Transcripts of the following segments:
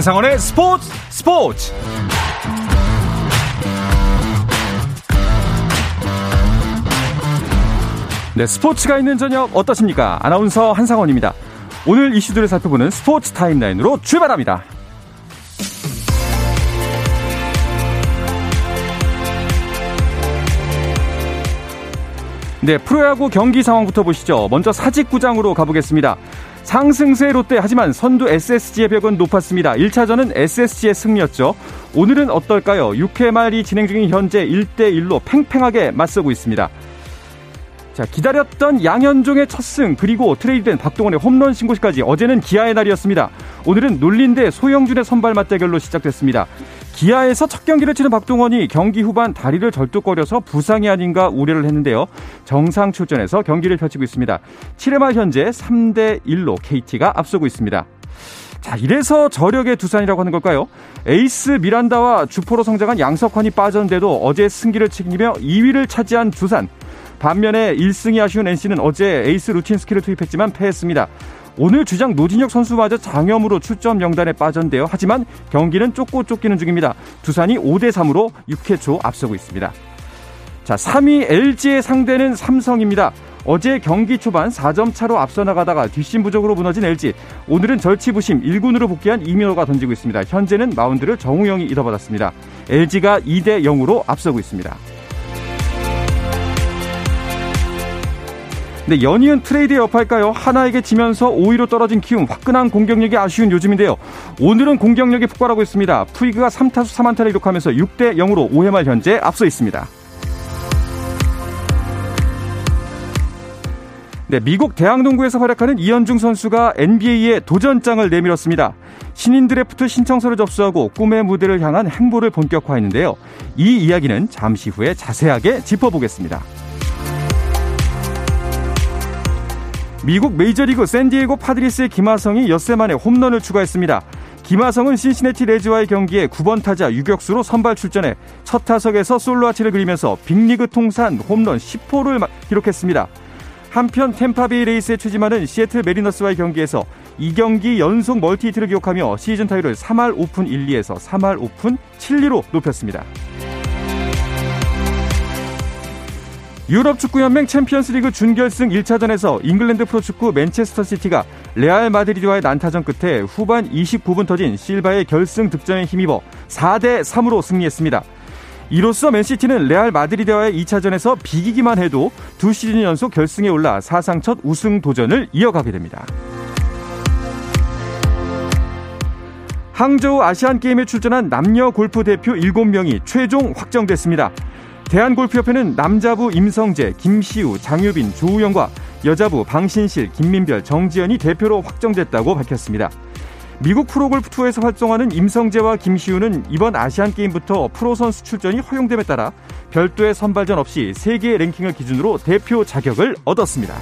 한상원의 스포츠 스포츠 네, 스포츠가 있는 저녁 어떠십니까? 아나운서 한상원입니다. 오늘 이슈들을 살펴보는 스포츠 타임라인으로 출발합니다. 네, 프로야구 경기 상황부터 보시죠. 먼저 사직구장으로 가보겠습니다. 상승세 롯데 하지만 선두 SSG의 벽은 높았습니다. 1차전은 SSG의 승리였죠. 오늘은 어떨까요? 6회 말이 진행 중인 현재 1대1로 팽팽하게 맞서고 있습니다. 자, 기다렸던 양현종의 첫 승, 그리고 트레이드된 박동원의 홈런 신고시까지 어제는 기아의 날이었습니다. 오늘은 놀린 대 소영준의 선발 맞대결로 시작됐습니다. 기아에서 첫 경기를 치는 박동원이 경기 후반 다리를 절뚝거려서 부상이 아닌가 우려를 했는데요. 정상 출전해서 경기를 펼치고 있습니다. 7회 말 현재 3대 1로 KT가 앞서고 있습니다. 자, 이래서 저력의 두산이라고 하는 걸까요? 에이스 미란다와 주포로 성장한 양석환이 빠졌는데도 어제 승기를 책임지며 2위를 차지한 두산. 반면에 1승이 아쉬운 NC는 어제 에이스 루친스키를 투입했지만 패했습니다. 오늘 주장 노진혁 선수마저 장염으로 출전 명단에 빠졌는데요. 하지만 경기는 쫓고 쫓기는 중입니다. 두산이 5대 3으로 6회 초 앞서고 있습니다. 자, 3위 LG의 상대는 삼성입니다. 어제 경기 초반 4점 차로 앞서 나가다가 뒷심 부족으로 무너진 LG. 오늘은 절치부심 1군으로 복귀한 이민호가 던지고 있습니다. 현재는 마운드를 정우영이 이어받았습니다. LG가 2대 0으로 앞서고 있습니다. 네, 연이은 트레이드의 여파일까요? 한화에게 지면서 5위로 떨어진 키움, 화끈한 공격력이 아쉬운 요즘인데요. 오늘은 공격력이 폭발하고 있습니다. 푸이그가 3타수 3안타를 기록하면서 6대 0으로 5회 말 현재 앞서 있습니다. 네, 미국 대학농구에서 활약하는 이현중 선수가 NBA에 도전장을 내밀었습니다. 신인 드래프트 신청서를 접수하고 꿈의 무대를 향한 행보를 본격화했는데요. 이 이야기는 잠시 후에 자세하게 짚어보겠습니다. 미국 메이저리그 샌디에고 파드리스의 김하성이 엿새 만에 홈런을 추가했습니다. 김하성은 신시내티 레즈와의 경기에 9번 타자 유격수로 선발 출전해 첫 타석에서 솔로 아치를 그리면서 빅리그 통산 홈런 10호를 기록했습니다. 한편 템파베이 레이스의 최지만은 시애틀 매리너스와의 경기에서 2경기 연속 멀티히트를 기록하며 시즌 타율을 3할 5푼 1리에서 3할 5푼 7리로 높였습니다. 유럽 축구연맹 챔피언스리그 준결승 1차전에서 잉글랜드 프로축구 맨체스터 시티가 레알 마드리드와의 난타전 끝에 후반 29분 터진 실바의 결승 득점에 힘입어 4대 3으로 승리했습니다. 이로써 맨시티는 레알 마드리드와의 2차전에서 비기기만 해도 두 시즌 연속 결승에 올라 사상 첫 우승 도전을 이어가게 됩니다. 항저우 아시안게임에 출전한 남녀 골프 대표 7명이 최종 확정됐습니다. 대한골프협회는 남자부 임성재, 김시우, 장유빈, 조우영과 여자부 방신실, 김민별, 정지연이 대표로 확정됐다고 밝혔습니다. 미국 프로골프 투어에서 활동하는 임성재와 김시우는 이번 아시안 게임부터 프로 선수 출전이 허용됨에 따라 별도의 선발전 없이 세계 랭킹을 기준으로 대표 자격을 얻었습니다.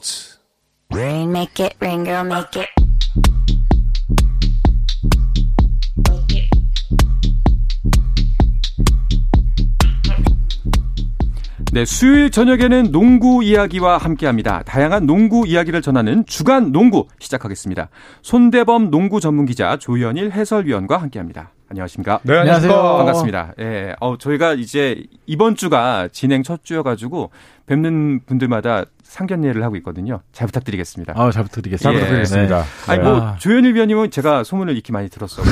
스포츠 Rain make it rain girl make it 네, 수요일 저녁에는 농구 이야기와 함께 합니다. 다양한 농구 이야기를 전하는 주간 농구 시작하겠습니다. 손대범 농구 전문 기자 조현일 해설위원과 함께 합니다. 안녕하십니까? 네, 안녕하세요. 반갑습니다. 예, 어, 저희가 이제 이번 주가 진행 첫 주여가지고 뵙는 분들마다 상견례를 하고 있거든요. 잘 부탁드리겠습니다. 아, 잘 부탁드리겠습니다. 잘 부탁드리겠습니다. 네. 아니, 뭐, 아. 조현일 위원님은 제가 소문을 익히 많이 들었었고,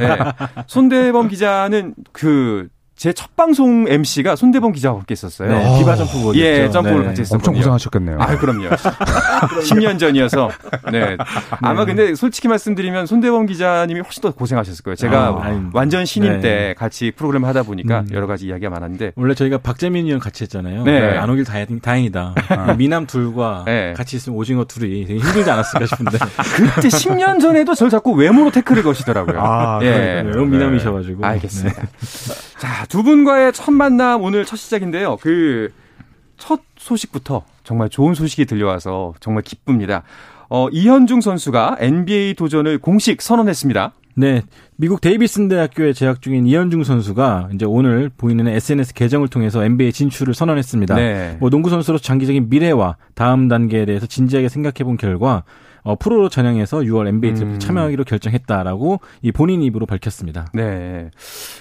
네. 손대범 기자는 그, 제 첫 방송 MC가 손대범 기자와 함께 했었어요. 네, 비바 점프볼. 예, 점프볼 네. 같이 했었거든요. 엄청 고생하셨겠네요. 아, 그럼요. 10년 전이어서. 네. 아마 네. 근데 솔직히 말씀드리면 손대범 기자님이 훨씬 더 고생하셨을 거예요. 제가 아, 완전 신인 네. 때 같이 프로그램 하다 보니까 음. 여러 가지 이야기가 많았는데. 원래 저희가 박재민 의원 같이 했잖아요. 네. 안 오길 다행, 이다 아. 미남 둘과 네. 같이 있으면 오징어 둘이 되게 힘들지 않았을까 싶은데. 그때 10년 전에도 저를 자꾸 외모로 태클을 거시더라고요. 아, 예. 너무 미남이셔가지고. 알겠습니다. 자, 두 분과의 첫 만남 오늘 첫 시작인데요. 그 첫 소식부터 정말 좋은 소식이 들려와서 정말 기쁩니다. 어, 이현중 선수가 NBA 도전을 공식 선언했습니다. 네. 미국 데이비슨 대학교에 재학 중인 이현중 선수가 이제 오늘 본인의 SNS 계정을 통해서 NBA 진출을 선언했습니다. 네. 뭐 농구 선수로 장기적인 미래와 다음 단계에 대해서 진지하게 생각해 본 결과 어, 프로로 전향해서 6월 NBA 드래프트 음. 참여하기로 결정했다라고 이 본인 입으로 밝혔습니다. 네.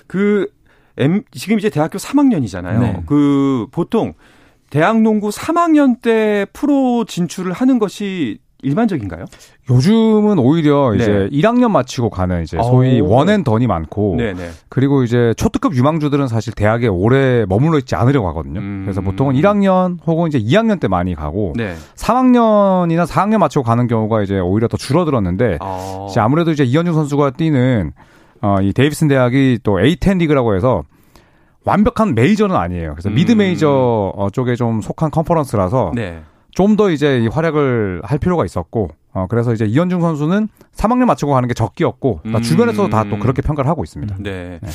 그 M, 지금 이제 대학교 3학년이잖아요. 네. 그 보통 대학 농구 3학년 때 프로 진출을 하는 것이 일반적인가요? 요즘은 오히려 네. 이제 1학년 마치고 가는 이제 소위 one and done이 많고 네네. 그리고 이제 초특급 유망주들은 사실 대학에 오래 머물러 있지 않으려고 하거든요. 음. 그래서 보통은 1학년 혹은 이제 2학년 때 많이 가고 네. 3학년이나 4학년 마치고 가는 경우가 이제 오히려 더 줄어들었는데 어. 이제 아무래도 이제 이현중 선수가 뛰는 어, 이 데이비슨 대학이 또 A10 리그라고 해서 완벽한 메이저는 아니에요. 그래서 음. mid major 어, 쪽에 좀 속한 컨퍼런스라서 네. 좀더 이제 이 활약을 할 필요가 있었고 어, 그래서 이제 이현중 선수는 3학년 맞추고 가는 게 적기였고 그러니까 음. 주변에서도 다 또 그렇게 평가를 하고 있습니다. 네. 네.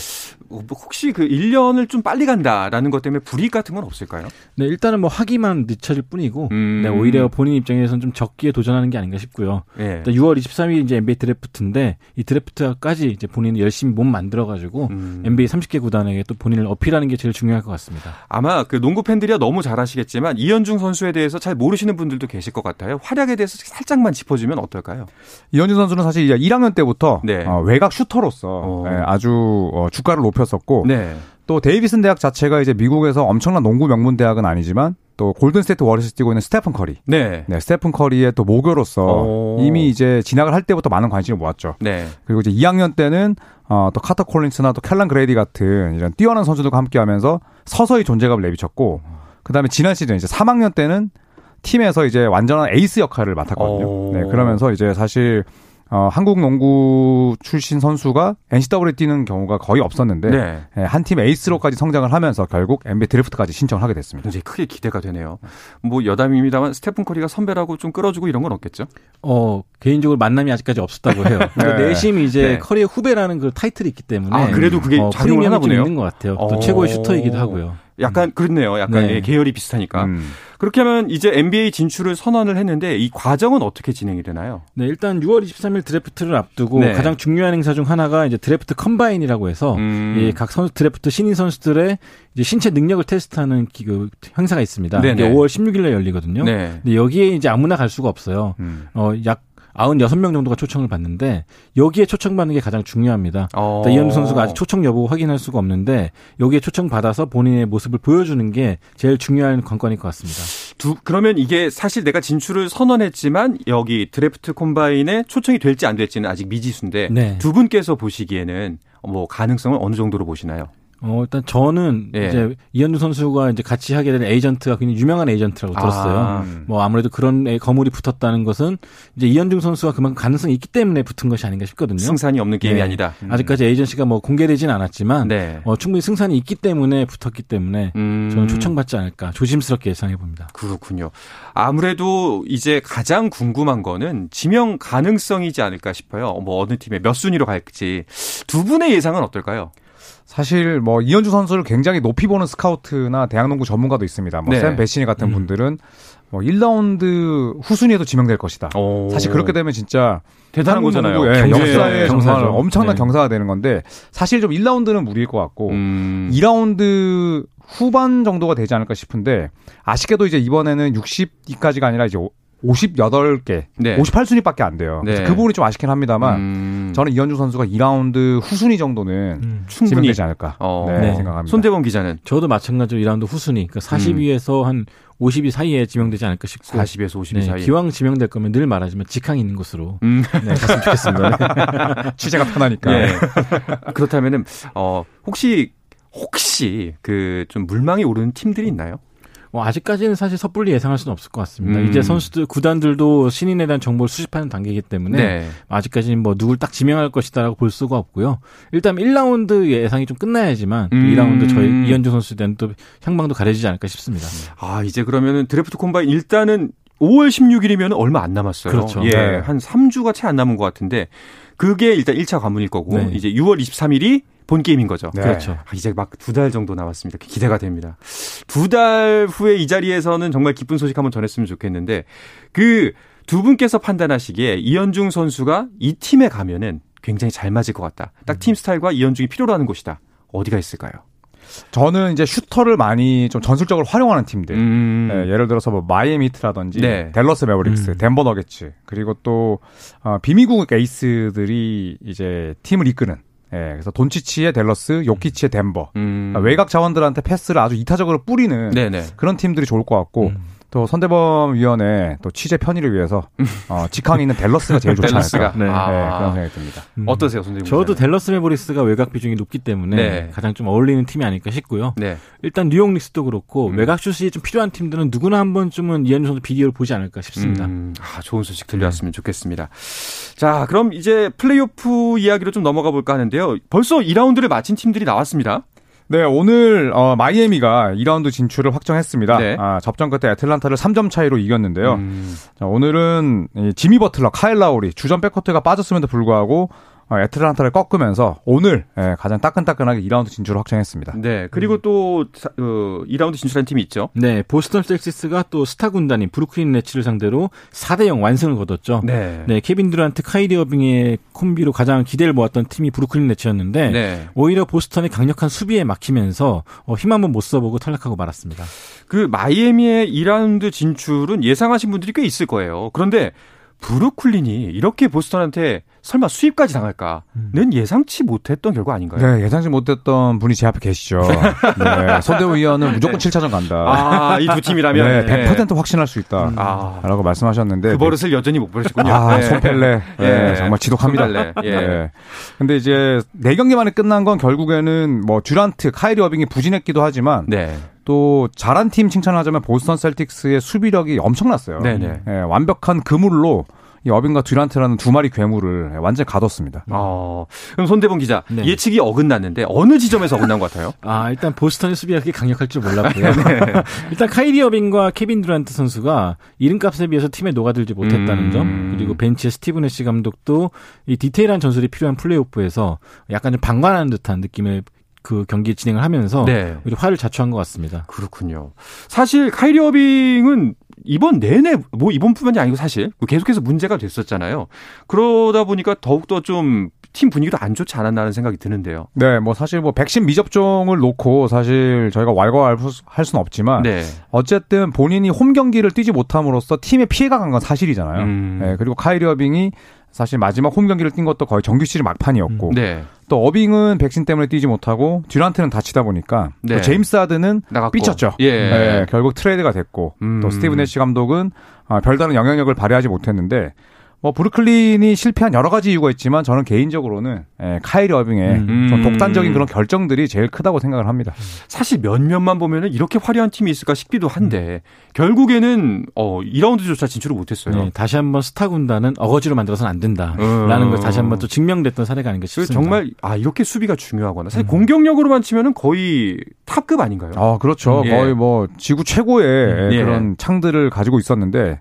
뭐 혹시 그 1년을 좀 빨리 간다라는 것 때문에 불이익 같은 건 없을까요? 네, 일단은 뭐 하기만 늦춰질 뿐이고 음. 네, 오히려 본인 입장에서는 좀 적기에 도전하는 게 아닌가 싶고요. 네. 6월 23일 이제 NBA 드래프트인데 이 드래프트까지 이제 본인이 열심히 몸 만들어 가지고 음. NBA 30개 구단에게 또 본인을 어필하는 게 제일 중요할 것 같습니다. 아마 그 농구 팬들이야 너무 잘 아시겠지만 이현중 선수에 대해서 잘 모르시는 분들도 계실 것 같아요. 활약에 대해서 살짝만 짚어 주면 어떨까요? 이현중 선수는 사실 이제 1학년 때부터 네. 어, 외곽 슈터로서 어. 네, 아주 어, 주가를 높였었고 네. 또 데이비슨 대학 자체가 이제 미국에서 엄청난 농구 명문 대학은 아니지만 또 골든 스테이트 워리어스 뛰고 있는 스테픈 커리. 네. 네, 스테픈 커리의 또 모교로서 오. 이미 이제 진학을 할 때부터 많은 관심을 모았죠. 네. 그리고 이제 2학년 때는 어, 또 카터 콜린스나 또 켈란 그레이디 같은 이런 뛰어난 선수들과 함께 하면서 서서히 존재감을 내비쳤고 그다음에 지난 시즌 이제 3학년 때는 팀에서 이제 완전한 에이스 역할을 맡았거든요. 오. 네, 그러면서 이제 사실 어, 한국 농구 출신 선수가 NCAA 뛰는 경우가 거의 없었는데 네. 예, 한팀 에이스로까지 성장을 하면서 결국 NBA 드래프트까지 신청을 하게 됐습니다. 굉장히 크게 기대가 되네요. 뭐 여담입니다만 스테픈 커리가 선배라고 좀 끌어주고 이런 건 없겠죠? 어 개인적으로 만남이 아직까지 없었다고 해요. 네. 내심이 이제 네. 커리의 후배라는 그 타이틀이 있기 때문에 아 그래도 그게 어, 작용을 하나 보네요. 있는 것 같아요. 또 어. 최고의 슈터이기도 하고요. 약간 음. 그렇네요. 약간 네. 계열이 비슷하니까. 음. 그렇게 하면 이제 NBA 진출을 선언을 했는데 이 과정은 어떻게 진행이 되나요? 네, 일단 6월 23일 드래프트를 앞두고 네. 가장 중요한 행사 중 하나가 이제 드래프트 combine이라고 해서 음. 이각 선수 드래프트 신인 선수들의 이제 신체 능력을 테스트하는 그 행사가 있습니다. 네네. 이게 5월 16일에 열리거든요. 네. 근데 여기에 이제 아무나 갈 수가 없어요. 음. 어, 약 96명 정도가 초청을 받는데 여기에 초청받는 게 가장 중요합니다. 어. 그러니까 이현중 선수가 아직 초청 여부 확인할 수가 없는데 여기에 초청 받아서 본인의 모습을 보여주는 게 제일 중요한 관건일 것 같습니다. 두, 그러면 이게 사실 내가 진출을 선언했지만 여기 드래프트 combine에 초청이 될지 안 될지는 아직 미지수인데 네. 두 분께서 보시기에는 뭐 가능성을 어느 정도로 보시나요? 어, 일단 저는 예. 이제 이현중 선수가 이제 같이 하게 된 에이전트가 굉장히 유명한 에이전트라고 들었어요. 아. 뭐 아무래도 그런 거물이 붙었다는 것은 이제 이현중 선수가 그만큼 가능성이 있기 때문에 붙은 것이 아닌가 싶거든요. 승산이 없는 게임이 네. 아니다. 음. 아직까지 에이전시가 뭐 공개되진 않았지만 네. 어, 충분히 승산이 있기 때문에 붙었기 때문에 음. 저는 초청받지 않을까 조심스럽게 예상해 봅니다. 그렇군요. 아무래도 이제 가장 궁금한 거는 지명 가능성이지 않을까 싶어요. 뭐 어느 팀에 몇 순위로 갈지 두 분의 예상은 어떨까요? 사실 뭐 이현주 선수를 굉장히 높이 보는 스카우트나 대학농구 전문가도 있습니다. 뭐샘 네. 베시니 같은 음. 분들은 뭐 1라운드 후순위에도 지명될 것이다. 오. 사실 그렇게 되면 진짜 대단한 거잖아요. 예, 역사에 정말 엄청난 네. 경사가 되는 건데 사실 좀 1라운드는 무리일 것 같고 음. 2라운드 후반 정도가 되지 않을까 싶은데 아쉽게도 이제 이번에는 60위까지가 아니라 이제 58개, 네. 58순위밖에 안 돼요. 네. 그 부분이 좀 아쉽긴 합니다만 음. 저는 이현주 선수가 2라운드 후순위 정도는 음. 충분히 되지 않을까 어. 네, 네. 생각합니다. 손대범 기자는 저도 마찬가지로 2라운드 후순위, 그러니까 40위에서 음. 한 50위 사이에 지명되지 않을까 싶고 40에서 50위 네, 사이 기왕 지명될 거면 늘 말하지만 직항 있는 곳으로 음. 네, 갔으면 좋겠습니다. 취재가 편하니까. 네. 그렇다면은 어 혹시 혹시 그 좀 물망이 오르는 팀들이 있나요? 뭐 아직까지는 사실 섣불리 예상할 수는 없을 것 같습니다. 음. 이제 선수들 구단들도 신인에 대한 정보를 수집하는 단계이기 때문에 네. 아직까지는 뭐 누굴 딱 지명할 것이다라고 볼 수가 없고요. 일단 1라운드 예상이 좀 끝나야지만 음. 2라운드 저희 이현주 선수에 대한 또 향방도 가려지지 않을까 싶습니다. 아 이제 그러면은 드래프트 콤바인 일단은 5월 16일이면 얼마 안 남았어요. 그렇죠. 예, 네. 한 3주가 채 안 남은 것 같은데 그게 일단 1차 관문일 거고 네. 이제 6월 23일이 본 게임인 거죠. 네. 그렇죠. 아, 이제 막 두 달 정도 남았습니다. 기대가 됩니다. 두 달 후에 이 자리에서는 정말 기쁜 소식 한번 전했으면 좋겠는데 그 두 분께서 판단하시기에 이현중 선수가 이 팀에 가면은 굉장히 잘 맞을 것 같다. 딱 팀 스타일과 이현중이 필요로 하는 곳이다. 어디가 있을까요? 저는 이제 슈터를 많이 좀 전술적으로 활용하는 팀들. 음. 네, 예를 들어서 뭐 마이애미 히트라든지 네. 댈러스 매버릭스, 음. 덴버 너게츠, 그리고 또 어, 비미국 에이스들이 이제 팀을 이끄는 예, 그래서 돈치치의 댈러스, 요키치의 덴버. 음. 그러니까 외곽 자원들한테 패스를 아주 이타적으로 뿌리는 네네. 그런 팀들이 좋을 것 같고 음. 또 선대범 위원회 또 취재 편의를 위해서 어, 직항에 있는 댈러스가 제일 좋지 않을까 네. 아. 네, 그런 생각이 듭니다. 음. 어떠세요, 선생님? 저도 댈러스 메보리스가 외곽 비중이 높기 때문에 네. 가장 좀 어울리는 팀이 아닐까 싶고요. 네. 일단 뉴욕 닉스도 그렇고 음. 외곽 슛이 좀 필요한 팀들은 누구나 한 번쯤은 이현주 선수 비디오를 보지 않을까 싶습니다. 음. 아, 좋은 소식 들려왔으면 좋겠습니다. 자, 그럼 이제 플레이오프 이야기로 좀 넘어가 볼까 하는데요. 벌써 2라운드를 마친 팀들이 나왔습니다. 네, 오늘 어, 마이애미가 2라운드 진출을 확정했습니다. 네. 아, 접전 끝에 애틀란타를 3점 차이로 이겼는데요. 음. 자, 오늘은 이 지미 버틀러, 카일 라우리 주전 backcourt가 빠졌음에도 불구하고 어, 애틀란타를 꺾으면서 오늘 예, 가장 따끈따끈하게 2라운드 진출을 확정했습니다. 네. 그리고 또 어, 2라운드 진출한 팀이 있죠. 네. 보스턴 셀틱스가 또 스타 군단인 브루클린 네츠를 상대로 4대 0 완승을 거뒀죠. 네. 네. 케빈 듀란트, 카이리 어빙의 콤비로 가장 기대를 모았던 팀이 브루클린 네츠였는데 네. 오히려 보스턴의 강력한 수비에 막히면서 어, 힘 한번 못 써보고 탈락하고 말았습니다. 그 마이애미의 2라운드 진출은 예상하신 분들이 꽤 있을 거예요. 그런데 브루클린이 이렇게 보스턴한테 설마 수입까지 당할까는 음. 예상치 못했던 결과 아닌가요? 네, 예상치 못했던 분이 제 앞에 계시죠. 네, 손대우 위원은 무조건 네. 7차전 간다. 아, 이 두 팀이라면 네, 100% 확신할 수 있다. 음. 아. 라고 말씀하셨는데 그 버릇을 여전히 못 버리시군요. 아, 네. 손펠레. 네, 네, 정말 지독합니다. 손펠레. 예. 네. 근데 이제 4경기 만에 끝난 건 결국에는 뭐 듀란트, 카이리 어빙이 부진했기도 하지만 네. 또 잘한 팀 칭찬하자면 보스턴 셀틱스의 수비력이 엄청났어요. 네네. 네, 완벽한 그물로 이 어빙과 듀란트라는 두 마리 괴물을 완전히 가뒀습니다. 어, 그럼 손대범 기자 네. 예측이 어긋났는데 어느 지점에서 어긋난 것 같아요? 아 일단 보스턴의 수비가 그렇게 강력할 줄 몰랐고요. 네. 일단 카이리 어빙과 케빈 듀란트 선수가 이름값에 비해서 팀에 녹아들지 못했다는 음. 점 그리고 벤치의 스티브 내쉬 감독도 이 디테일한 전술이 필요한 플레이오프에서 약간 좀 방관하는 듯한 느낌의 그 경기 진행을 하면서 네. 우리 화를 자초한 것 같습니다. 그렇군요. 사실 카이리 어빙은 이번 내내 뭐 이번뿐만이 아니고 사실 계속해서 문제가 됐었잖아요. 그러다 보니까 더욱더 좀 팀 분위기도 안 좋지 않았나는 생각이 드는데요. 네, 뭐 사실 뭐 백신 미접종을 놓고 사실 저희가 왈가왈할 수는 없지만 네. 어쨌든 본인이 홈 경기를 뛰지 못함으로써 팀에 피해가 간 건 사실이잖아요. 음. 네, 그리고 카이리 어빙이 사실 마지막 홈 경기를 뛴 것도 거의 정규 시즌 막판이었고 음, 네. 또 어빙은 백신 때문에 뛰지 못하고 듀란트는 다치다 보니까 네. 또 제임스 하든은 나갔고. 삐쳤죠. 예. 네, 결국 트레이드가 됐고 음. 또 스티브 내쉬 감독은 아, 별다른 영향력을 발휘하지 못했는데 뭐 브루클린이 실패한 여러 가지 이유가 있지만 저는 개인적으로는 예, 카이리 어빙의 음. 좀 독단적인 그런 결정들이 제일 크다고 생각을 합니다. 사실 면면만 보면은 이렇게 화려한 팀이 있을까 싶기도 한데 음. 결국에는 어 2라운드조차 진출을 못했어요. 네, 다시 한번 스타 군단은 어거지로 만들어서는 안 된다라는 음. 걸 다시 한번 또 증명됐던 사례가 아닌가 싶습니다. 정말 아 이렇게 수비가 중요하구나. 사실 음. 공격력으로만 치면은 거의 탑급 아닌가요? 아 그렇죠. 예. 거의 뭐 지구 최고의 예. 그런 창들을 가지고 있었는데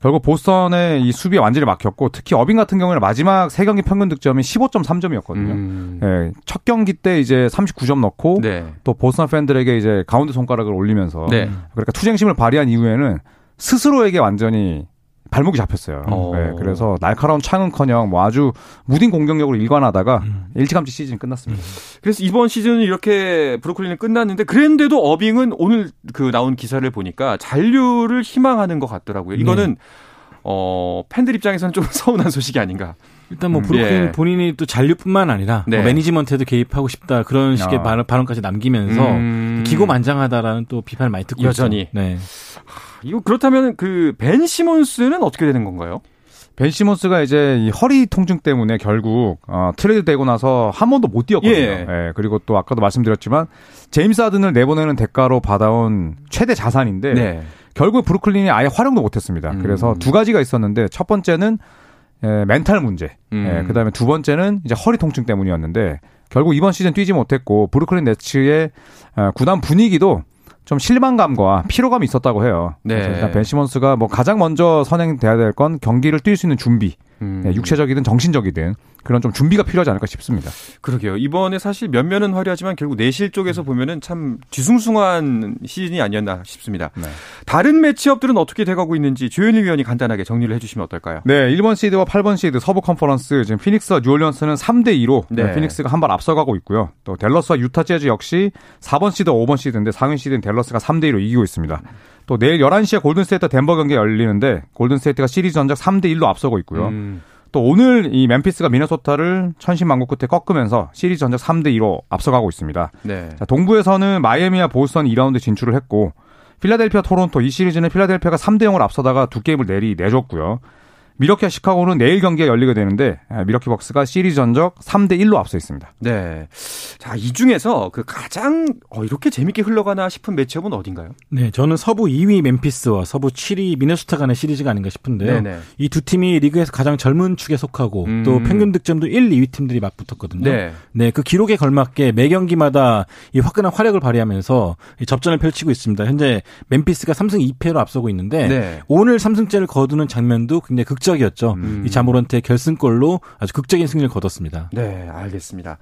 결국 보스턴의 이 수비에 완전히 막혔고 특히 어빙 같은 경우에는 마지막 세 경기 평균 득점이 15.3점이었거든요. 음. 네, 첫 경기 때 이제 39점 넣고 네. 또 보스턴 팬들에게 이제 가운데 손가락을 올리면서 네. 그러니까 투쟁심을 발휘한 이후에는 스스로에게 완전히 발목이 잡혔어요. 어. 네, 그래서 날카로운 창은커녕 뭐 아주 무딘 공격력으로 일관하다가 음. 일찌감치 시즌이 끝났습니다. 음. 그래서 이번 시즌은 이렇게 브루클린은 끝났는데 그랬는데도 어빙은 오늘 그 나온 기사를 보니까 잔류를 희망하는 것 같더라고요. 이거는 네. 어 팬들 입장에서는 좀 서운한 소식이 아닌가. 일단 뭐 브루클린 예. 본인이 또 잔류뿐만 아니라 네. 뭐 매니지먼트에도 개입하고 싶다 그런 식의 어. 발언, 발언까지 남기면서 음. 기고만장하다라는 또 비판을 많이 듣고 여전히. 있죠. 네. 이거 그렇다면 그 벤 시몬스는 어떻게 되는 건가요? 벤 시몬스가 이제 이 허리 통증 때문에 결국 어, 트레이드 되고 나서 한 번도 못 뛰었거든요. 예. 예. 그리고 또 아까도 말씀드렸지만 제임스 하든을 내보내는 대가로 받아온 최대 자산인데 네. 결국 브루클린이 아예 활용도 못했습니다. 음. 그래서 두 가지가 있었는데 첫 번째는 예, 멘탈 문제, 음. 예, 그다음에 두 번째는 이제 허리 통증 때문이었는데 결국 이번 시즌 뛰지 못했고 브루클린 네츠의 어, 구단 분위기도 좀 실망감과 피로감이 있었다고 해요. 네. 일단 벤 시몬스가 뭐 가장 먼저 선행돼야 될 건 경기를 뛸 수 있는 준비, 음. 네, 육체적이든 정신적이든 그런 좀 준비가 필요하지 않을까 싶습니다. 그러게요. 이번에 사실 면면은 화려하지만 결국 내실 쪽에서 보면은 참 뒤숭숭한 시즌이 아니었나 싶습니다. 네. 다른 matchup들은 어떻게 돼가고 있는지 조현일 위원이 간단하게 정리를 해주시면 어떨까요? 네, 1번 시드와 8번 시드 서부 컨퍼런스 지금 피닉스와 뉴올리언스는 3대 2로 네. 피닉스가 한 발 앞서가고 있고요. 또 댈러스와 유타 재즈 역시 4번 시드, 5번 시드인데 상위 시드는 댈러스가 3대 2로 이기고 있습니다. 또 내일 11시에 골든스테이트 덴버 경기 열리는데 골든스테이트가 시리즈 전적 3대 1로 앞서고 있고요. 음. 또 오늘 이 멤피스가 미네소타를 천신만고 끝에 꺾으면서 시리즈 전적 3대 2로 앞서가고 있습니다. 네. 자, 동부에서는 마이애미와 보스턴 2라운드 진출을 했고 필라델피아 토론토 이 시리즈는 필라델피아가 3대 0을 앞서다가 두 게임을 내리 내줬고요. 밀워키와 시카고는 내일 경기가 열리게 되는데 아, 밀워키 벅스가 시리즈 전적 3대 1로 앞서 있습니다. 네. 자, 이 중에서 그 가장 어, 이렇게 재밌게 흘러가나 싶은 매치업은 어딘가요? 네, 저는 서부 2위 멤피스와 서부 7위 미네소타 간의 시리즈가 아닌가 싶은데요. 이 두 팀이 리그에서 가장 젊은 축에 속하고 음. 또 평균 득점도 1, 2위 팀들이 맞붙었거든요. 네. 네, 그 기록에 걸맞게 매 경기마다 이 화끈한 활약을 발휘하면서 접전을 펼치고 있습니다. 현재 멤피스가 3승 2패로 앞서고 있는데 네. 오늘 3승째를 거두는 장면도 굉장히 극적 극적이었죠. 음. 이 자모런트의 결승골로 아주 극적인 승리를 거뒀습니다. 네, 알겠습니다.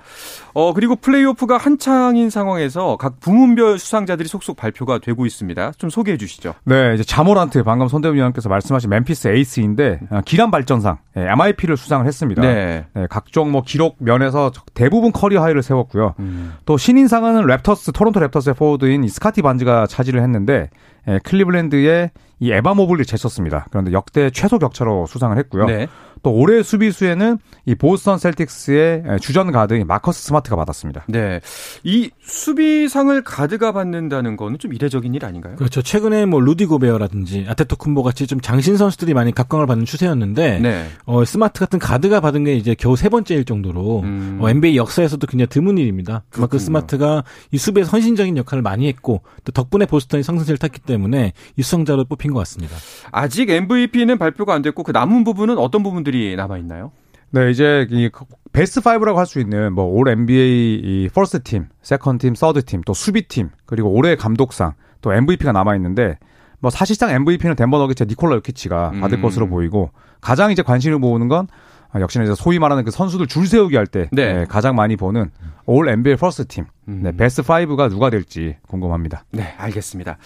어, 그리고 플레이오프가 한창인 상황에서 각 부문별 수상자들이 속속 발표가 되고 있습니다. 좀 소개해 주시죠. 네, 이제 자 모란트 방금 손대범 위원께서 말씀하신 멤피스 에이스인데 어, 기량 발전상 MIP를 수상을 했습니다. 네. 네. 각종 뭐 기록 면에서 대부분 career high를 세웠고요. 음. 또 신인상은 랩터스 토론토 랩터스의 포워드인 스카티 반즈가 차지를 했는데 예, 클리블랜드의 이 에반 모블리 제쳤습니다. 그런데 역대 최소 격차로 수상을 했고요. 네. 또 올해의 수비수에는 이 보스턴 셀틱스의 주전 가드인 마커스 스마트가 받았습니다. 네. 이 수비상을 가드가 받는다는 거는 좀 이례적인 일 아닌가요? 그렇죠. 최근에 뭐 루디 고베어라든지 아테토쿤보 같이 좀 장신 선수들이 많이 각광을 받는 추세였는데 네. 어, 스마트 같은 가드가 받은 게 이제 겨우 세 번째일 정도로 음. 어, NBA 역사에서도 굉장히 드문 일입니다. 그만큼 스마트가 이 수비에 헌신적인 역할을 많이 했고 또 덕분에 보스턴이 상승세를 탔기 때문에 이 수상자로 뽑힌 것 같습니다. 아직 MVP는 발표가 안 됐고 그 남은 부분은 어떤 부분들 선수들이 남아 있나요? 네, 이제 이 베스트 5라고 할 수 있는 뭐 All NBA 이 first team, second team, third team, 또 수비 팀, 그리고 올해 감독상, 또 MVP가 남아 있는데 뭐 사실상 MVP는 덴버 너기츠 니콜라 요키치가 받을 음. 것으로 보이고 가장 이제 관심을 모으는 건 아, 역시나 이제 소위 말하는 그 선수들 줄 세우기 할때 네. 네, 가장 많이 보는 All NBA first team 음. 네, 베스트 5가 누가 될지 궁금합니다. 네, 알겠습니다.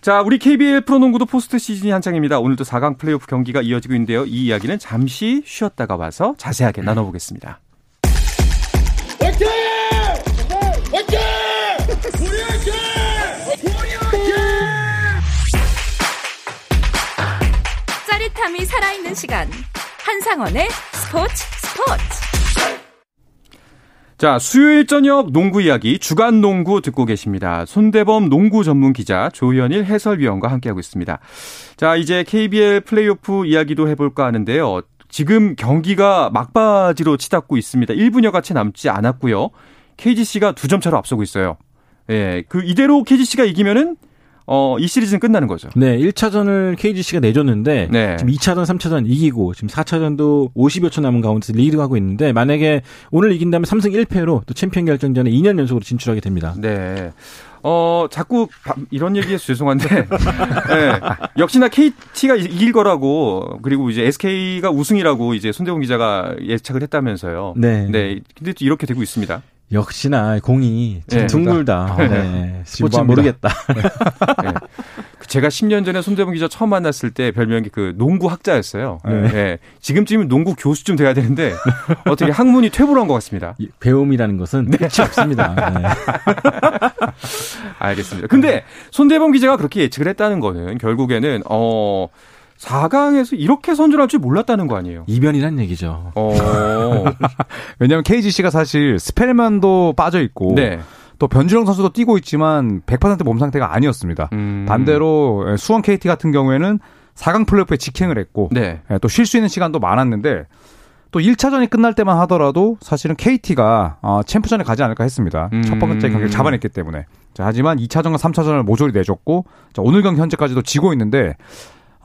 자, 우리 KBL 프로농구도 포스트 시즌이 한창입니다. 오늘도 4강 플레이오프 경기가 이어지고 있는데요. 이 이야기는 잠시 쉬었다가 와서 자세하게 나눠보겠습니다. 화이팅! 화이팅! 우리 화이팅! 우리 화이팅! 짜릿함이 살아있는 시간. 한상원의 스포츠 스포츠. 자, 수요일 저녁 농구 이야기 주간 농구 듣고 계십니다. 손대범 농구 전문 기자 조현일 해설위원과 함께하고 있습니다. 자, 이제 KBL 플레이오프 이야기도 해볼까 하는데요. 지금 경기가 막바지로 치닫고 있습니다. 1분여가 채 남지 않았고요. KGC가 두 점 차로 앞서고 있어요. 예, 그 이대로 KGC가 이기면은 어, 이 시리즈는 끝나는 거죠. 네, 1차전을 KGC가 내줬는데 네. 지금 2차전, 3차전 이기고 지금 4차전도 50여 초 남은 가운데서 리드하고 있는데 만약에 오늘 이긴다면 3승 1패로 또 챔피언 결정전에 2년 연속으로 진출하게 됩니다. 네. 어, 자꾸 이런 얘기해서 죄송한데, 네, 역시나 KT가 이길 거라고, 그리고 이제 SK가 우승이라고 이제 손대웅 기자가 예측을 했다면서요. 네. 네. 근데 또 이렇게 되고 있습니다. 역시나 공이 네. 둥글다. 네. 네. 스포츠 모르겠다. 네. 제가 10년 전에 손대범 기자 처음 만났을 때 별명이 그 농구 학자였어요. 네. 네. 지금쯤이면 농구 교수쯤 돼야 되는데 어떻게 학문이 퇴보한 것 같습니다. 배움이라는 것은 네. 끝이 없습니다. 네. 알겠습니다. 근데 손대범 기자가 그렇게 예측을 했다는 거는 결국에는 어 4강에서 이렇게 선전할 줄 몰랐다는 거 아니에요? 이변이란 얘기죠. 어. 왜냐하면 KGC가 사실 스펠만도 빠져 있고 네. 또 변주영 선수도 뛰고 있지만 100%몸 상태가 아니었습니다. 음. 반대로 수원 KT 같은 경우에는 4강 플레이오프에 직행을 했고 네. 예, 또쉴 수 있는 시간도 많았는데 또 1차전이 끝날 때만 하더라도 사실은 KT가 어, 챔프전에 가지 않을까 했습니다. 음. 첫 번째 경기를 잡아냈기 때문에. 자, 하지만 2차전과 3차전을 모조리 내줬고 자, 오늘 경기 현재까지도 지고 있는데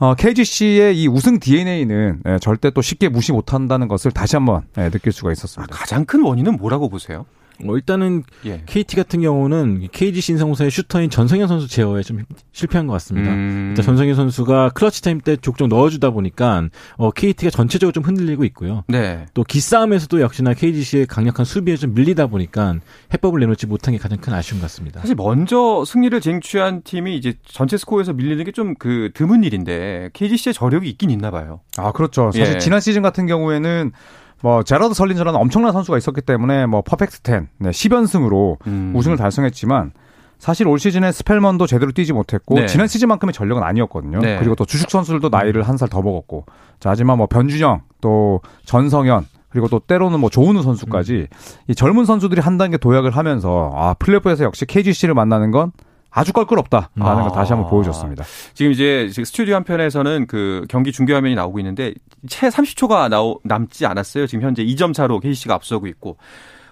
어, KGC의 이 우승 DNA는 예, 절대 또 쉽게 무시 못한다는 것을 다시 한번 예, 느낄 수가 있었습니다. 아, 가장 큰 원인은 뭐라고 보세요? 뭐 일단은 예. KT 같은 경우는 KGC 인삼공사의 슈터인 전성현 선수 제어에 좀 실패한 것 같습니다. 음. 일단 전성현 선수가 clutch time 때 족족 넣어주다 보니까 어, KT가 전체적으로 좀 흔들리고 있고요. 네. 또 기싸움에서도 역시나 KGC의 강력한 수비에 좀 밀리다 보니까 해법을 내놓지 못한 게 가장 큰 아쉬움 같습니다. 사실 먼저 승리를 쟁취한 팀이 이제 전체 스코어에서 밀리는 게 좀 그 드문 일인데 KGC의 저력이 있긴 있나 봐요. 아 그렇죠. 사실 예. 지난 시즌 같은 경우에는 뭐 제라드 설린저라는 엄청난 선수가 있었기 때문에 뭐 perfect 10, 네, 10연승으로 음. 우승을 달성했지만 사실 올 시즌에 스펠먼도 제대로 뛰지 못했고 네. 지난 시즌만큼의 전력은 아니었거든요. 네. 그리고 또 주축 선수들도 나이를 한 살 더 먹었고. 자, 하지만 뭐 변준영 또 전성현 그리고 또 때로는 뭐 조은우 선수까지 음. 이 젊은 선수들이 한 단계 도약을 하면서 아, 플레이오프에서 역시 KGC를 만나는 건 아주 껄끄럽다라는 아. 걸 다시 한번 보여줬습니다. 지금 이제 스튜디오 한편에서는 그 경기 중계 화면이 나오고 있는데 채 30초가 나오, 남지 않았어요. 지금 현재 2점 차로 KC가 앞서고 있고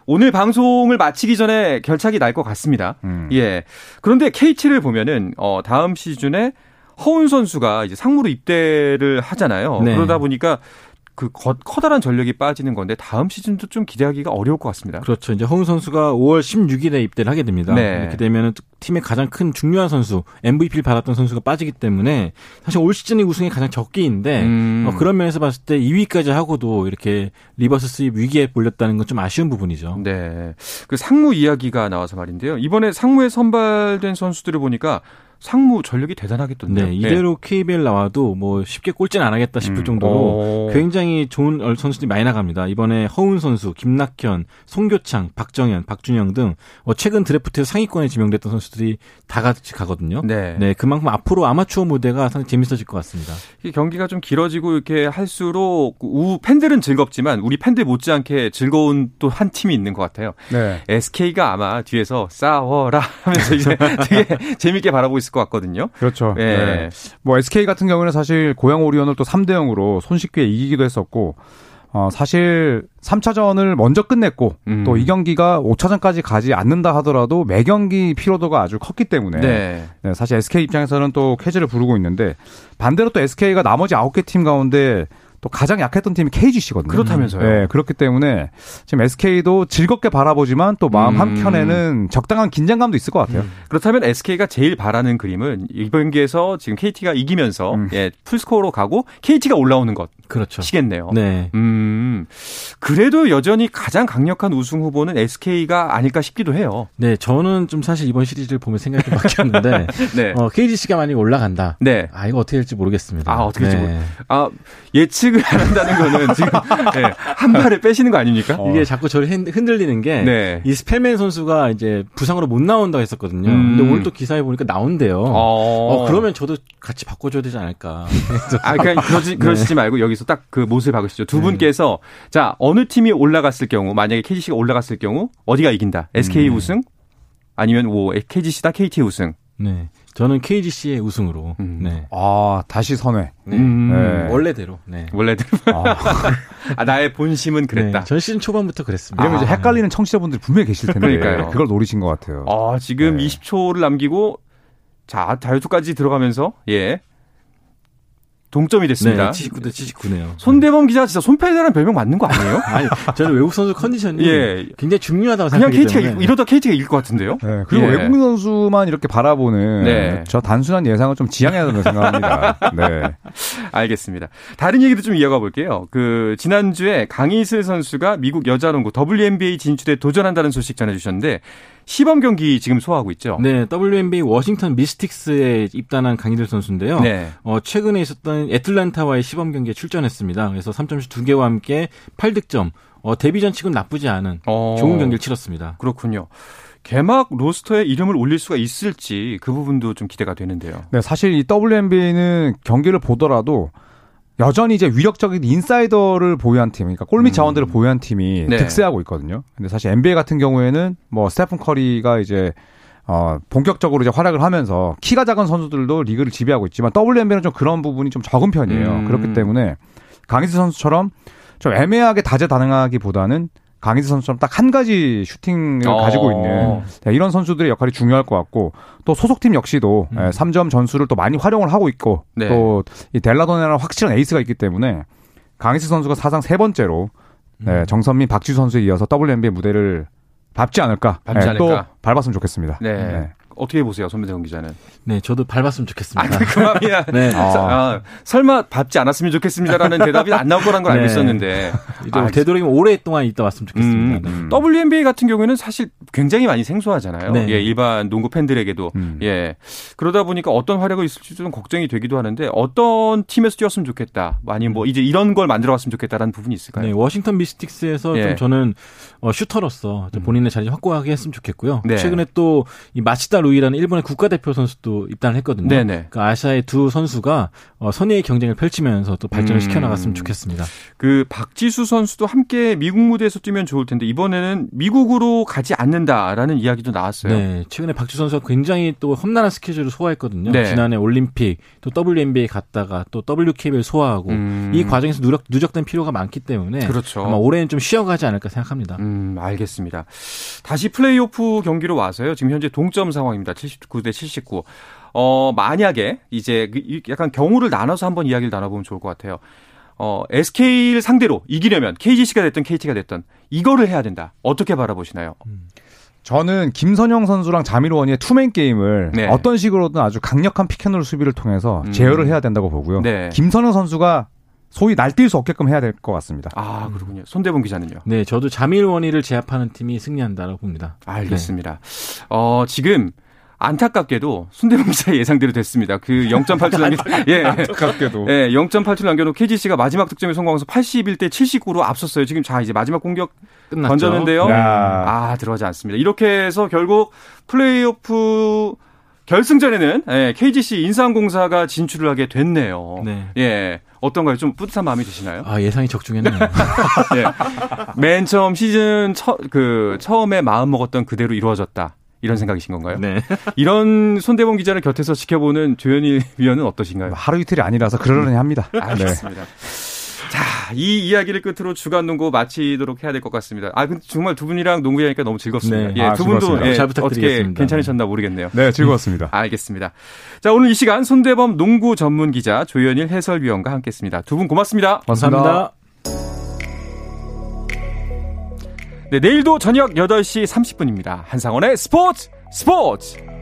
오늘 방송을 마치기 전에 결착이 날 것 같습니다. 음. 예. 그런데 KT를 보면은 어 다음 시즌에 허훈 선수가 이제 상무로 입대를 하잖아요. 네. 그러다 보니까 그 커다란 전력이 빠지는 건데 다음 시즌도 좀 기대하기가 어려울 것 같습니다. 그렇죠. 이제 허훈 선수가 5월 16일에 입대를 하게 됩니다. 네. 이렇게 되면 팀의 가장 큰 중요한 선수, MVP를 받았던 선수가 빠지기 때문에 사실 올 시즌의 우승이 가장 적기인데 음. 어, 그런 면에서 봤을 때 2위까지 하고도 이렇게 reverse sweep 위기에 몰렸다는 건 좀 아쉬운 부분이죠. 네. 그 상무 이야기가 나와서 말인데요. 이번에 상무에 선발된 선수들을 보니까 상무 전력이 대단하겠던데요. 네, 이대로 네. KBL 나와도 뭐 쉽게 꼴찌는 안 하겠다 싶을 음. 정도로 오. 굉장히 좋은 선수들이 많이 나갑니다. 이번에 허운 선수, 김낙현, 송교창, 박정현, 박준영 등뭐 최근 드래프트에서 상위권에 지명됐던 선수들이 다 같이 가거든요. 네. 네, 그만큼 앞으로 아마추어 무대가 상당히 재밌어질 것 같습니다. 이 경기가 좀 길어지고 이렇게 할수록 우 팬들은 즐겁지만 우리 팬들 못지않게 즐거운 또 한 팀이 있는 것 같아요. 네. SK가 아마 뒤에서 싸워라 하면서 이제 되게 재밌게 바라보고 있을 있을 것 같거든요. 그렇죠. 예. 네. 뭐 SK 같은 경우는 사실 고양 오리온을 또 3대 0으로 손쉽게 이기기도 했었고 어, 사실 3차전을 먼저 끝냈고 음. 또이 경기가 5차전까지 가지 않는다 하더라도 매 경기 피로도가 아주 컸기 때문에 네. 네, 사실 SK 입장에서는 또 쾌지를 부르고 있는데 반대로 또 SK가 나머지 9개 팀 가운데 또 가장 약했던 팀이 KGC거든요. 그렇다면서요. 네, 그렇기 때문에 지금 SK도 즐겁게 바라보지만 또 마음 음. 한켠에는 적당한 긴장감도 있을 것 같아요. 음. 그렇다면 SK가 제일 바라는 그림은 이번 경기에서 지금 KT가 이기면서 음. 예, full score로 가고 KT가 올라오는 것. 그렇죠. 시겠네요. 네. 음. 그래도 여전히 가장 강력한 우승 후보는 SK가 아닐까 싶기도 해요. 네, 저는 좀 사실 이번 시리즈를 보면 생각이 좀 바뀌었는데 네. 어, KGC가 만약에 올라간다. 네. 아, 이거 어떻게 될지 모르겠습니다. 아, 어떻게 될지 네. 모르... 아, 예측 예측을 안 한다는 거는 지금 네, 한 발을 빼시는 거 아닙니까? 어. 이게 자꾸 저를 흔들리는 게이 네. 스펠맨 선수가 이제 부상으로 못 나온다고 했었거든요. 음. 근데 오늘 또 기사에 보니까 나온대요. 어. 어, 그러면 저도 같이 바꿔줘야 되지 않을까. 아, 그러니까 그러지, 그러시지 네. 말고 여기서 딱 그 못을 박으시죠. 두 네. 분께서 자 어느 팀이 올라갔을 경우 만약에 KGC가 올라갔을 경우 어디가 이긴다? SK 음. 우승 아니면 뭐 KGC다 KT 우승. 네. 저는 KGC의 우승으로. 음. 네. 아 다시 선회. 네. 음. 네. 원래대로. 네. 원래대로. 아. 아, 나의 본심은 그랬다. 네. 전 시즌 초반부터 그랬습니다. 이러면 아. 이제 헷갈리는 청취자분들이 분명히 계실 텐데. 그러니까요. 그걸 노리신 것 같아요. 아 지금 네. 20초를 남기고 자 다이어트까지 들어가면서 예 동점이 됐습니다. 네, 79대 79네요. 손대범 기자 진짜 손패대라는 별명 맞는 거 아니에요? 아니, 저는 외국 선수 컨디션이 예. 굉장히 중요하다고 생각해요. 그냥 KT가 때문에. 이러다 KT가 이길 것 같은데요. 네, 그리고 예. 외국 선수만 이렇게 바라보는 네. 저 단순한 예상을 좀 지양해야 된다고 생각합니다. 네. 알겠습니다. 다른 얘기도 좀 이어가 볼게요. 그 지난주에 강희슬 선수가 미국 여자농구 WNBA 진출에 도전한다는 소식 전해 주셨는데 시범 경기 지금 소화하고 있죠. 네, WNBA 워싱턴 미스틱스에 입단한 강희들 선수인데요. 네. 어, 최근에 있었던 애틀란타와의 시범 경기에 출전했습니다. 그래서 3점슛 2개와 함께 8득점. 어, 데뷔전 치곤 나쁘지 않은 어, 좋은 경기를 치렀습니다. 그렇군요. 개막 로스터에 이름을 올릴 수가 있을지 그 부분도 좀 기대가 되는데요. 네, 사실 이 WNBA는 경기를 보더라도 여전히 이제 위력적인 인사이더를 보유한 팀, 그러니까 골밑 음. 자원들을 음. 보유한 팀이 네. 득세하고 있거든요. 근데 사실 NBA 같은 경우에는 뭐 스테픈 커리가 이제 어, 본격적으로 이제 활약을 하면서 키가 작은 선수들도 리그를 지배하고 있지만 WNBA는 좀 그런 부분이 좀 적은 편이에요. 음. 그렇기 때문에 강희수 선수처럼 좀 애매하게 다재다능하기보다는 강희수 선수처럼 딱 한 가지 슈팅을 어. 가지고 있는 네, 이런 선수들의 역할이 중요할 것 같고 또 소속팀 역시도 음. 3점 예, 전술을 또 많이 활용을 하고 있고 네. 또이 델라도네라는 확실한 에이스가 있기 때문에 강희수 선수가 사상 세 번째로 네, 음. 정선민, 박지수 선수에 이어서 WNBA 무대를 밟지 않을까, 밟지 네, 않을까. 또 밟았으면 좋겠습니다. 네. 네. 어떻게 보세요, 손배정 기자는? 네, 저도 밟았으면 좋겠습니다. 아, 그만이야. 네. 아. 아, 설마 밟지 않았으면 좋겠습니다라는 대답이 안 나올 거란 걸 알고 네. 있었는데. 아, 되도록이면 오랫동안 있다 왔으면 좋겠습니다. 음, 네. WNBA 같은 경우에는 사실 굉장히 많이 생소하잖아요. 네. 예, 일반 농구 팬들에게도. 음. 예. 그러다 보니까 어떤 활약이 있을지 좀 걱정이 되기도 하는데 어떤 팀에서 뛰었으면 좋겠다. 아니면 뭐 이제 이런 걸 만들어 갔으면 좋겠다라는 부분이 있을까요? 네, 워싱턴 미스틱스에서 예. 좀 저는 어, 슈터로서 음. 본인의 자리 확고하게 했으면 좋겠고요. 네. 최근에 또 이 마치다 루이라는 일본의 국가대표 선수도 입단을 했거든요. 네네. 그러니까 아시아의 두 선수가 어, 선의의 경쟁을 펼치면서 또 발전을 음. 시켜 나갔으면 좋겠습니다. 그 박지수 선수도 함께 미국 무대에서 뛰면 좋을 텐데 이번에는 미국으로 가지 않는 다라는 이야기도 나왔어요. 네, 최근에 박지수 선수가 굉장히 또 험난한 스케줄을 소화했거든요. 네. 지난해 올림픽 또 WNBA 갔다가 또 WKBL 소화하고 음. 이 과정에서 누적, 누적된 필요가 많기 때문에 그렇죠. 아마 올해는 좀 쉬어가지 않을까 생각합니다. 음, 알겠습니다. 다시 플레이오프 경기로 와서요. 지금 현재 동점 상황입니다. 79 대 79. 어, 만약에 이제 그 약간 경우를 나눠서 한번 이야기를 나눠보면 좋을 것 같아요. 어, SK를 상대로 이기려면 KGC가 됐든 KT가 됐든 이거를 해야 된다. 어떻게 바라보시나요? 음. 저는 김선영 선수랑 자미로원의 투맨 게임을 네. 어떤 식으로든 아주 강력한 피켄롤 수비를 통해서 음. 제어를 해야 된다고 보고요. 네. 김선영 선수가 소위 날뛸 수 없게끔 해야 될 것 같습니다. 아 그렇군요. 손대본 기자는요? 네, 저도 자밀원이를 제압하는 팀이 승리한다고 봅니다. 알겠습니다. 네. 어 지금 안타깝게도 순대봉 기자 예상대로 됐습니다. 그 0.87 남겨 예. 안타깝게도. 예, 0.87 남겨놓은 KGC가 마지막 득점에 성공해서 81대 79로 앞섰어요. 지금 자 이제 마지막 공격 끝났죠. 던졌는데요. 야. 아, 들어가지 않습니다. 이렇게 해서 결국 플레이오프 결승전에는 예, KGC 인삼공사가 진출을 하게 됐네요. 네. 예. 어떤가요? 좀 뿌듯한 마음이 드시나요? 아, 예상이 적중했네요. 예. 맨 처음 시즌 처, 그 처음에 마음 먹었던 그대로 이루어졌다. 이런 생각이신 건가요? 네. 이런 손대범 기자를 곁에서 지켜보는 조현일 위원은 어떠신가요? 하루 이틀이 아니라서 그러려니 합니다. 알겠습니다. 네. 자, 이 이야기를 끝으로 주간 농구 마치도록 해야 될 것 같습니다. 아, 근데 정말 두 분이랑 농구 하니까 너무 즐겁습니다. 네. 예, 아, 두 분도 예, 잘 부탁드리겠습니다. 어떻게 괜찮으셨나 모르겠네요. 네, 즐거웠습니다. 알겠습니다. 자, 오늘 이 시간 손대범 농구 전문 기자 조현일 해설위원과 함께 했습니다. 두 분 고맙습니다. 감사합니다. 네, 내일도 저녁 8시 30분입니다. 한상원의 스포츠 스포츠!